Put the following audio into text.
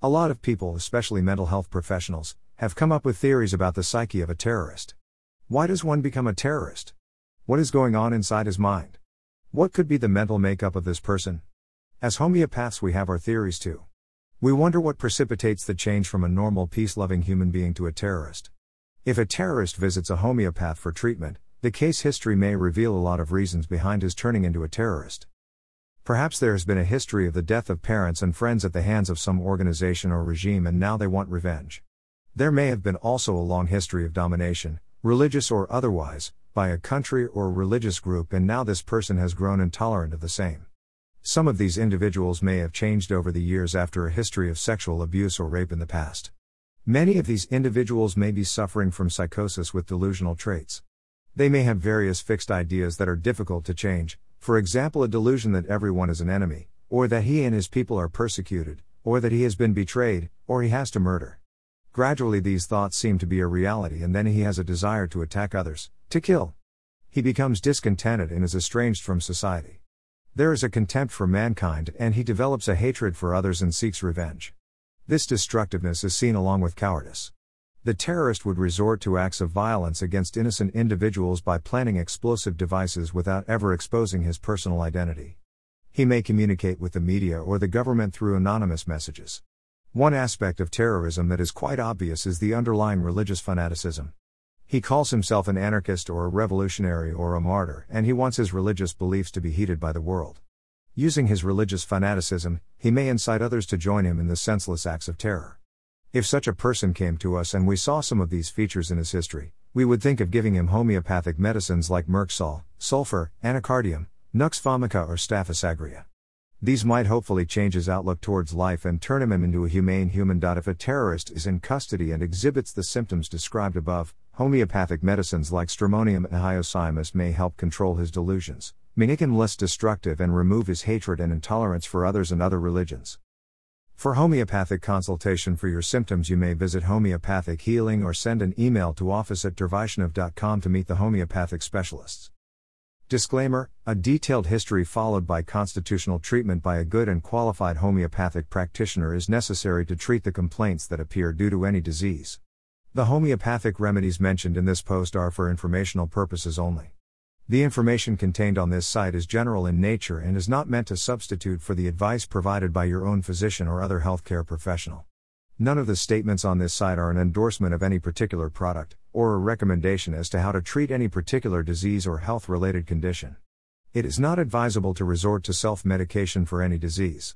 A lot of people, especially mental health professionals, have come up with theories about the psyche of a terrorist. Why does one become a terrorist? What is going on inside his mind? What could be the mental makeup of this person? As homeopaths, we have our theories too. We wonder what precipitates the change from a normal, peace loving human being to a terrorist. If a terrorist visits a homeopath for treatment, the case history may reveal a lot of reasons behind his turning into a terrorist. Perhaps there has been a history of the death of parents and friends at the hands of some organization or regime and now they want revenge. There may have been also a long history of domination, religious or otherwise, by a country or religious group and now this person has grown intolerant of the same. Some of these individuals may have changed over the years after a history of sexual abuse or rape in the past. Many of these individuals may be suffering from psychosis with delusional traits. They may have various fixed ideas that are difficult to change, for example, a delusion that everyone is an enemy, or that he and his people are persecuted, or that he has been betrayed, or he has to murder. Gradually, these thoughts seem to be a reality, and then he has a desire to attack others, to kill. He becomes discontented and is estranged from society. There is a contempt for mankind, and he develops a hatred for others and seeks revenge. This destructiveness is seen along with cowardice. The terrorist would resort to acts of violence against innocent individuals by planning explosive devices without ever exposing his personal identity. He may communicate with the media or the government through anonymous messages. One aspect of terrorism that is quite obvious is the underlying religious fanaticism. He calls himself an anarchist or a revolutionary or a martyr, and he wants his religious beliefs to be heeded by the world. Using his religious fanaticism, he may incite others to join him in the senseless acts of terror. If such a person came to us and we saw some of these features in his history, we would think of giving him homeopathic medicines like Merc sol, sulfur, anacardium, Nux vomica, or Staphylos aureus. These might hopefully change his outlook towards life and turn him into a humane human. If a terrorist is in custody and exhibits the symptoms described above, homeopathic medicines like Stramonium and Hyoscyamus may help control his delusions make him less destructive and remove his hatred and intolerance for others and other religions. For homeopathic consultation for your symptoms, you may visit Homeopathic Healing or send an email to office at to meet the homeopathic specialists. Disclaimer A detailed history followed by constitutional treatment by a good and qualified homeopathic practitioner is necessary to treat the complaints that appear due to any disease. The homeopathic remedies mentioned in this post are for informational purposes only. The information contained on this site is general in nature and is not meant to substitute for the advice provided by your own physician or other healthcare professional. None of the statements on this site are an endorsement of any particular product, or a recommendation as to how to treat any particular disease or health related condition. It is not advisable to resort to self medication for any disease.